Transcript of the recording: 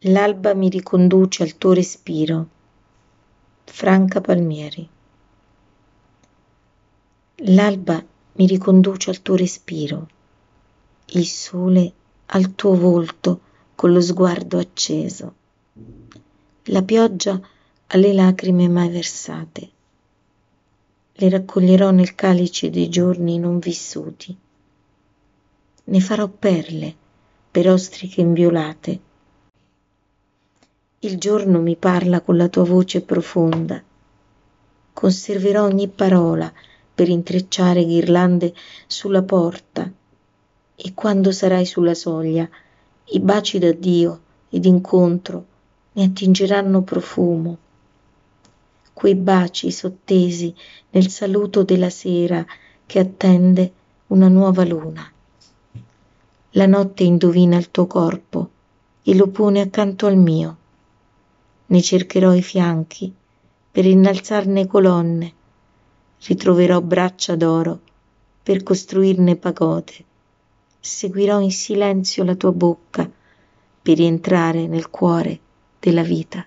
L'alba mi riconduce al tuo respiro. Franca Palmieri. L'alba mi riconduce al tuo respiro, il sole al tuo volto con lo sguardo acceso, la pioggia alle lacrime mai versate. Le raccoglierò nel calice dei giorni non vissuti. Ne farò perle per ostriche inviolate il giorno mi parla con la tua voce profonda. Conserverò ogni parola per intrecciare ghirlande sulla porta e quando sarai sulla soglia i baci d'addio ed incontro ne attingeranno profumo. Quei baci sottesi nel saluto della sera che attende una nuova luna. La notte indovina il tuo corpo e lo pone accanto al mio ne cercherò i fianchi per innalzarne colonne, ritroverò braccia d'oro per costruirne pagode, seguirò in silenzio la tua bocca per rientrare nel cuore della vita.